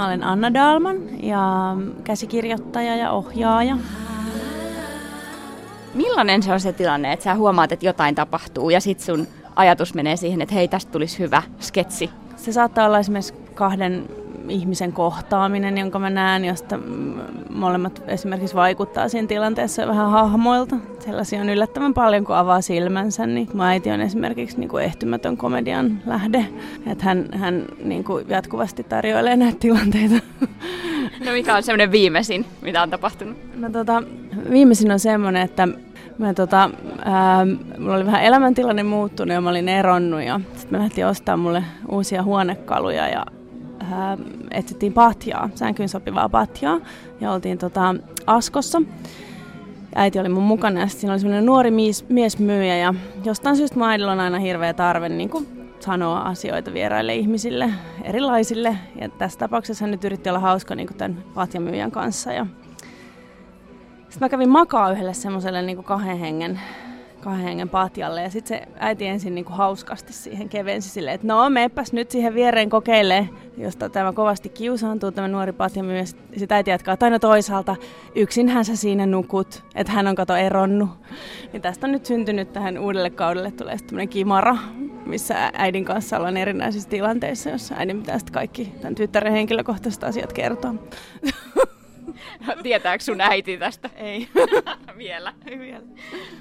Mä olen Anna Dalman ja käsikirjoittaja ja ohjaaja. Millainen se on se tilanne, että sä huomaat, että jotain tapahtuu ja sit sun ajatus menee siihen, että hei, tästä tulisi hyvä sketsi? Se saattaa olla esimerkiksi kahden ihmisen kohtaaminen, jonka mä näen, josta molemmat esimerkiksi vaikuttaa siinä tilanteessa vähän hahmoilta. Sellaisia on yllättävän paljon, kun avaa silmänsä. Niin mun äiti on esimerkiksi niin kuin ehtymätön komedian lähde. Että hän, hän niin kuin jatkuvasti tarjoilee näitä tilanteita. No mikä on semmoinen viimeisin, mitä on tapahtunut? No tota, viimeisin on semmoinen, että Mä tota, ää, mulla oli vähän elämäntilanne muuttunut ja mä olin eronnut ja sitten mä lähtin ostamaan mulle uusia huonekaluja ja ää, etsittiin patjaa, sänkyyn sopivaa patjaa ja oltiin tota, Askossa. Äiti oli mun mukana ja siinä oli semmoinen nuori mies, miesmyyjä ja jostain syystä mun äidillä on aina hirveä tarve niin kuin sanoa asioita vieraille ihmisille, erilaisille. Ja tässä tapauksessa hän nyt yritti olla hauska niin kuin tämän patjamyyjän kanssa. Ja sitten mä kävin makaa yhdelle semmoiselle niin kahden hengen kahden hengen patjalle. Ja sitten se äiti ensin niin kuin hauskasti siihen kevensi silleen, että no meepäs nyt siihen viereen kokeile, josta tämä kovasti kiusaantuu, tämä nuori patja myös. Sitten äiti jatkaa, että aina toisaalta yksinhän sä siinä nukut, että hän on kato eronnut. Niin tästä on nyt syntynyt tähän uudelle kaudelle tulee sitten kimara, missä äidin kanssa ollaan erinäisissä tilanteissa, jossa äidin pitää sitten kaikki tämän tyttären henkilökohtaiset asiat kertoa. Tietääkö sun äiti tästä? Ei. Vielä. Vielä.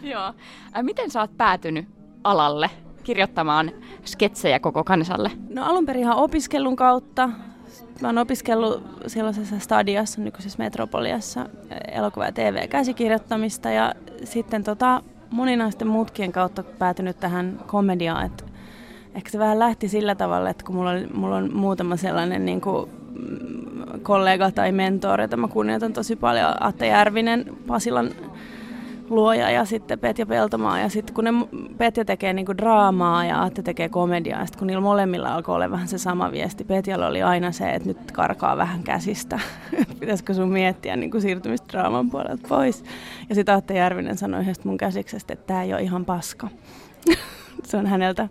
Joo. Miten sä oot päätynyt alalle kirjoittamaan sketsejä koko kansalle? No alun perin ihan opiskelun kautta. Mä oon opiskellut sellaisessa stadiassa, nykyisessä Metropoliassa, elokuva- ja TV-käsikirjoittamista ja sitten tota, moninaisten mutkien kautta päätynyt tähän komediaan. Et ehkä se vähän lähti sillä tavalla, että kun mulla, oli, mulla on muutama sellainen niin kuin, kollega tai mentori, jota mä kunnioitan tosi paljon, Atte Järvinen, Pasilan luoja ja sitten Petja Peltomaa. Ja sitten kun ne Petja tekee niinku draamaa ja Atte tekee komediaa, sitten kun niillä molemmilla alkoi olla vähän se sama viesti. Petjalla oli aina se, että nyt karkaa vähän käsistä. Pitäisikö sun miettiä niinku siirtymistä draaman puolelta pois. Ja sitten Atte Järvinen sanoi yhdestä mun käsiksestä, että tämä ei ole ihan paska. se on häneltä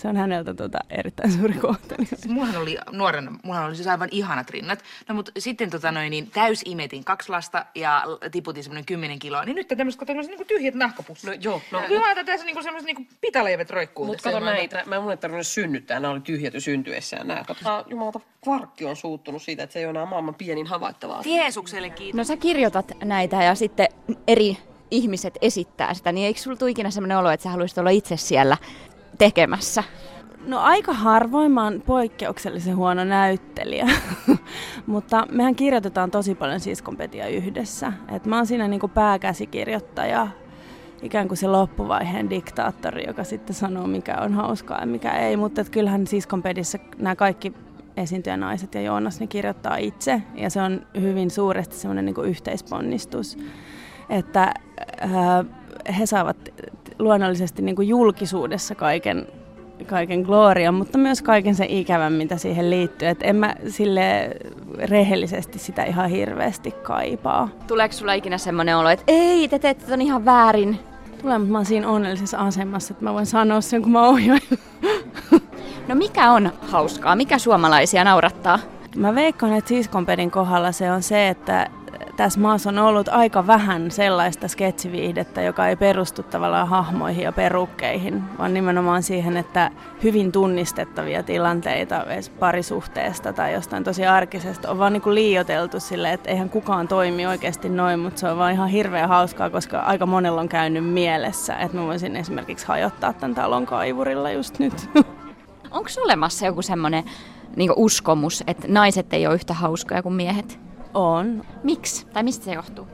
se on häneltä tota, erittäin suuri kohtelu. Mullahan oli nuorena, mullahan oli siis aivan ihanat rinnat. No mutta sitten tota noin, niin täys imetin kaksi lasta ja tiputin semmoinen kymmenen kiloa. Niin nyt tämmöiset kato niin tyhjät nahkapussit. No joo. No. Kyllä tässä niinku semmoiset niinku pitaleivet roikkuu. Mutta kato näitä, mä en mun tarvinnut synnyttää, nämä oli tyhjät jo syntyessään nämä. Kato, jumalata, kvarkki on suuttunut siitä, että se ei ole enää maailman pienin havaittavaa. Jeesukselle kiitos. No sä kirjoitat näitä ja sitten eri ihmiset esittää sitä, niin eikö sulla tule ikinä sellainen olo, että sä haluaisit olla itse siellä tekemässä? No aika harvoin mä oon poikkeuksellisen huono näyttelijä, mutta mehän kirjoitetaan tosi paljon siskonpetia yhdessä. Et mä oon siinä niinku pääkäsikirjoittaja, ikään kuin se loppuvaiheen diktaattori, joka sitten sanoo mikä on hauskaa ja mikä ei. Mutta kyllähän siskonpedissä nämä kaikki esiintyjänaiset ja Joonas ne kirjoittaa itse ja se on hyvin suuresti semmoinen niinku yhteisponnistus, että äh, he saavat luonnollisesti niinku julkisuudessa kaiken kaiken glorian, mutta myös kaiken sen ikävän, mitä siihen liittyy. Et en mä sille rehellisesti sitä ihan hirveästi kaipaa. Tuleeko sulla ikinä semmoinen olo, että ei, te teette ton ihan väärin? Tulee, mutta mä oon siinä onnellisessa asemassa, että mä voin sanoa sen, kun mä ohjaan. No mikä on hauskaa? Mikä suomalaisia naurattaa? Mä veikkaan, että siskonpedin kohdalla se on se, että tässä maassa on ollut aika vähän sellaista sketsiviihdettä, joka ei perustu tavallaan hahmoihin ja perukkeihin, vaan nimenomaan siihen, että hyvin tunnistettavia tilanteita parisuhteesta tai jostain tosi arkisesta on vaan niin kuin liioteltu sille, että eihän kukaan toimi oikeasti noin, mutta se on vaan ihan hirveän hauskaa, koska aika monella on käynyt mielessä, että mä voisin esimerkiksi hajottaa tämän talon kaivurilla just nyt. Onko olemassa joku semmoinen niin uskomus, että naiset ei ole yhtä hauskoja kuin miehet? On. Miksi? Tai mistä se johtuu?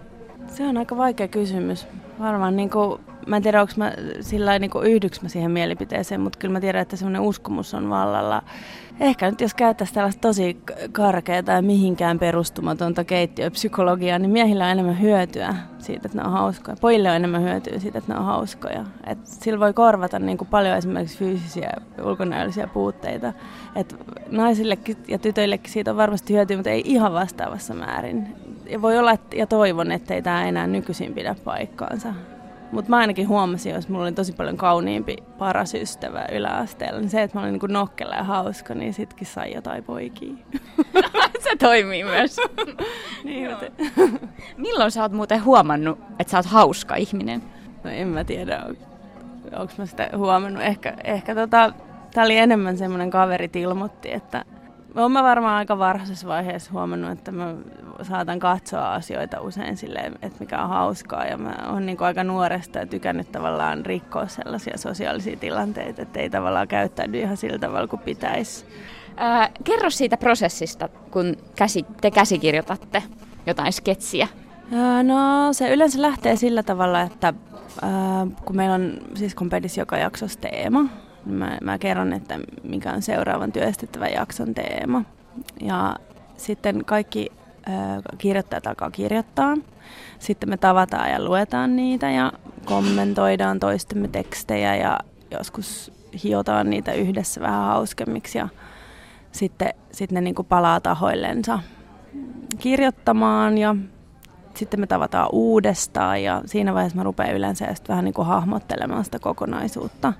Se on aika vaikea kysymys. Varmaan niin kuin, mä en tiedä, onko mä sillä niin yhdyks mä siihen mielipiteeseen, mutta kyllä mä tiedän, että semmoinen uskomus on vallalla. Ehkä nyt jos käyttäisiin tällaista tosi karkeaa ja mihinkään perustumatonta keittiöpsykologiaa, niin miehillä on enemmän hyötyä siitä, että ne on hauskoja. Pojille on enemmän hyötyä siitä, että ne on hauskoja. Et sillä voi korvata niin kuin paljon esimerkiksi fyysisiä ulkonäöllisiä puutteita. Et naisillekin ja tytöillekin siitä on varmasti hyötyä, mutta ei ihan vastaavassa määrin. Ja voi olla, että, ja toivon, että ei tämä enää nykyisin pidä paikkaansa. Mutta mä ainakin huomasin, jos mulla oli tosi paljon kauniimpi paras ystävä yläasteella, niin se, että mä olin niin nokkela ja hauska, niin sitkin sai jotain poikia. Se toimii myös. niin, mutta... Milloin sä oot muuten huomannut, että sä oot hauska ihminen? No en mä tiedä, on, onko mä sitä huomannut. Ehkä, ehkä tota, tää oli enemmän semmoinen kaverit ilmoitti, että olen mä varmaan aika varhaisessa vaiheessa huomannut, että mä saatan katsoa asioita usein silleen, että mikä on hauskaa. Ja mä oon niin aika nuoresta ja tykännyt tavallaan rikkoa sellaisia sosiaalisia tilanteita, että ei tavallaan käyttäydy ihan sillä tavalla kuin pitäisi. Ää, kerro siitä prosessista, kun käsi, te käsikirjoitatte jotain sketsiä. Ää, no se yleensä lähtee sillä tavalla, että ää, kun meillä on siis kompedis joka jaksossa teema, mä, mä kerron, että mikä on seuraavan työstettävän jakson teema. Ja sitten kaikki ää, kirjoittajat alkaa kirjoittaa. Sitten me tavataan ja luetaan niitä ja kommentoidaan toistemme tekstejä ja joskus hiotaan niitä yhdessä vähän hauskemmiksi ja sitten, sitten ne niin kuin palaa tahoillensa kirjoittamaan ja sitten me tavataan uudestaan ja siinä vaiheessa mä rupean yleensä just vähän niin kuin hahmottelemaan sitä kokonaisuutta.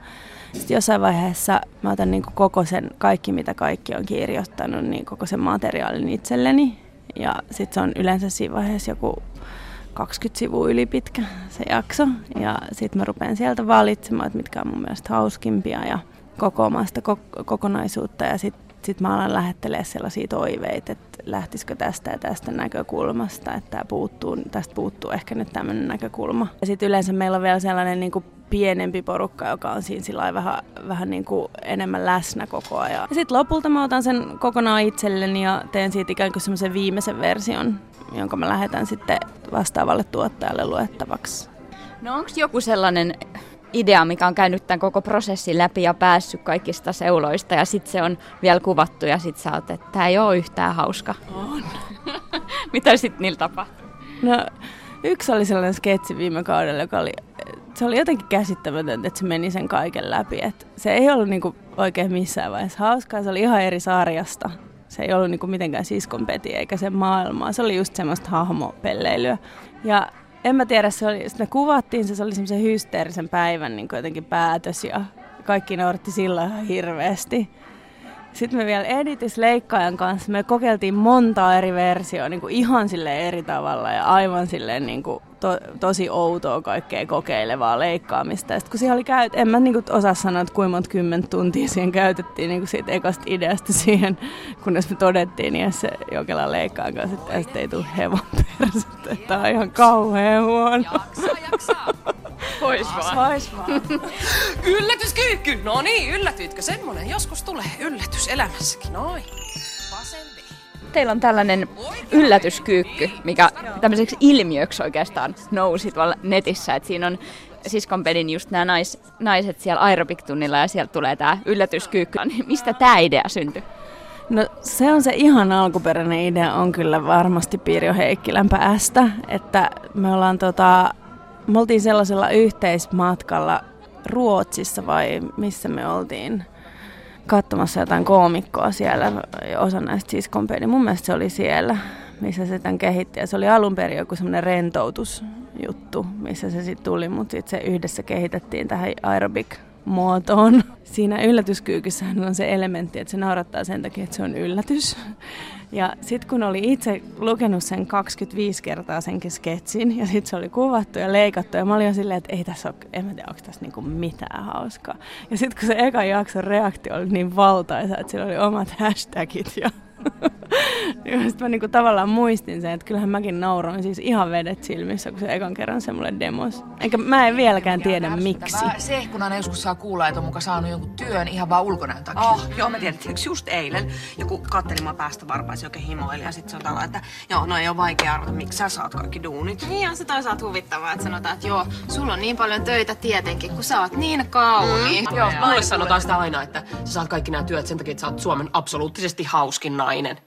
Sitten jossain vaiheessa mä otan niin kuin koko sen, kaikki mitä kaikki on kirjoittanut, niin koko sen materiaalin itselleni. Ja sitten se on yleensä siinä vaiheessa joku 20 sivua yli pitkä se jakso. Ja sitten mä rupean sieltä valitsemaan, että mitkä on mun mielestä hauskimpia ja kokoamaan sitä kokonaisuutta. Ja sitten sitten mä alan lähettelee sellaisia toiveita, että lähtisikö tästä ja tästä näkökulmasta, että puuttuu, tästä puuttuu ehkä nyt tämmöinen näkökulma. Ja sitten yleensä meillä on vielä sellainen niin kuin pienempi porukka, joka on siinä sillä vähän, vähän niin kuin enemmän läsnä koko ajan. Ja sitten lopulta mä otan sen kokonaan itselleni ja teen siitä ikään kuin semmoisen viimeisen version, jonka mä lähetän sitten vastaavalle tuottajalle luettavaksi. No onko joku sellainen idea, mikä on käynyt tämän koko prosessin läpi ja päässyt kaikista seuloista ja sitten se on vielä kuvattu ja sitten sä oot, että tämä ei ole yhtään hauska. On. Mitä sitten niillä tapahtuu? No yksi oli sellainen sketsi viime kaudella, joka oli, se oli jotenkin käsittämätöntä, että se meni sen kaiken läpi. Et se ei ollut niinku oikein missään vaiheessa hauskaa, se oli ihan eri sarjasta. Se ei ollut niinku mitenkään siskonpeti eikä se maailmaa. Se oli just semmoista hahmopelleilyä. Ja en mä tiedä, se oli, me kuvattiin se, se oli semmoisen hysteerisen päivän niin jotenkin päätös ja kaikki nauratti sillä ihan hirveästi. Sitten me vielä editisleikkaajan kanssa, me kokeiltiin montaa eri versioa niin kuin ihan sille eri tavalla ja aivan silleen niin kuin to, tosi outoa kaikkea kokeilevaa leikkaamista. Sitten kun siihen oli käyt, en mä niin kuin osaa sanoa, että kuinka monta kymmentä tuntia siihen käytettiin niin kuin siitä ekasta ideasta siihen, kunnes me todettiin niin se Jokelan leikkaajan kanssa, että tästä ei tule hevon persettä. Tämä on ihan kauhean huono. Jaksaa, jaksaa. Pois vaan. Pois vaan. Yllätyskyykky! No niin, yllätyitkö? Semmonen joskus tulee yllätys elämässäkin. Noin. Teillä on tällainen yllätyskyykky, mikä tämmöiseksi ilmiöksi oikeastaan nousi tuolla netissä. Että siinä on siskonpelin just nämä nais, naiset siellä aerobik-tunnilla ja sieltä tulee tämä yllätyskyykky. Mistä tämä idea syntyi? No se on se ihan alkuperäinen idea on kyllä varmasti Pirjo Heikkilän päästä, että me ollaan tota, me oltiin sellaisella yhteismatkalla Ruotsissa vai missä me oltiin katsomassa jotain koomikkoa siellä, osa näistä siskonpeli. Mun mielestä se oli siellä, missä se tämän kehitti. Ja se oli alun perin joku semmoinen rentoutusjuttu, missä se sitten tuli, mutta sitten se yhdessä kehitettiin tähän aerobik muotoon. Siinä yllätyskyykyssä on se elementti, että se naurattaa sen takia, että se on yllätys. Ja sitten kun oli itse lukenut sen 25 kertaa senkin sketsin ja sitten se oli kuvattu ja leikattu ja mä olin jo silleen, että ei tässä ole, en mä tiedä, onko tässä niinku mitään hauskaa. Ja sitten kun se eka jakson reaktio oli niin valtaisa, että sillä oli omat hashtagit ja ja sitten mä niinku tavallaan muistin sen, että kyllähän mäkin nauroin siis ihan vedet silmissä, kun se ekan kerran se mulle demos. Eikä mä en vieläkään tiedä miksi. Se, kun aina joskus saa kuulla, että on muka saanut jonkun työn ihan vaan ulkonäön takia. Oh, joo, mä tiedän, että just eilen joku katteli mua päästä varpaisi oikein himoili ja sitten se on tällä, että joo, no ei ole vaikea arvata, miksi sä saat kaikki duunit. Niin on se toisaalta huvittavaa, että sanotaan, että joo, sulla on niin paljon töitä tietenkin, kun sä oot niin kauni. Mm. Joo, mulle sanotaan sitä aina, että sä saat kaikki nämä työt sen takia, että sä oot Suomen absoluuttisesti hauskin nainen. painainen.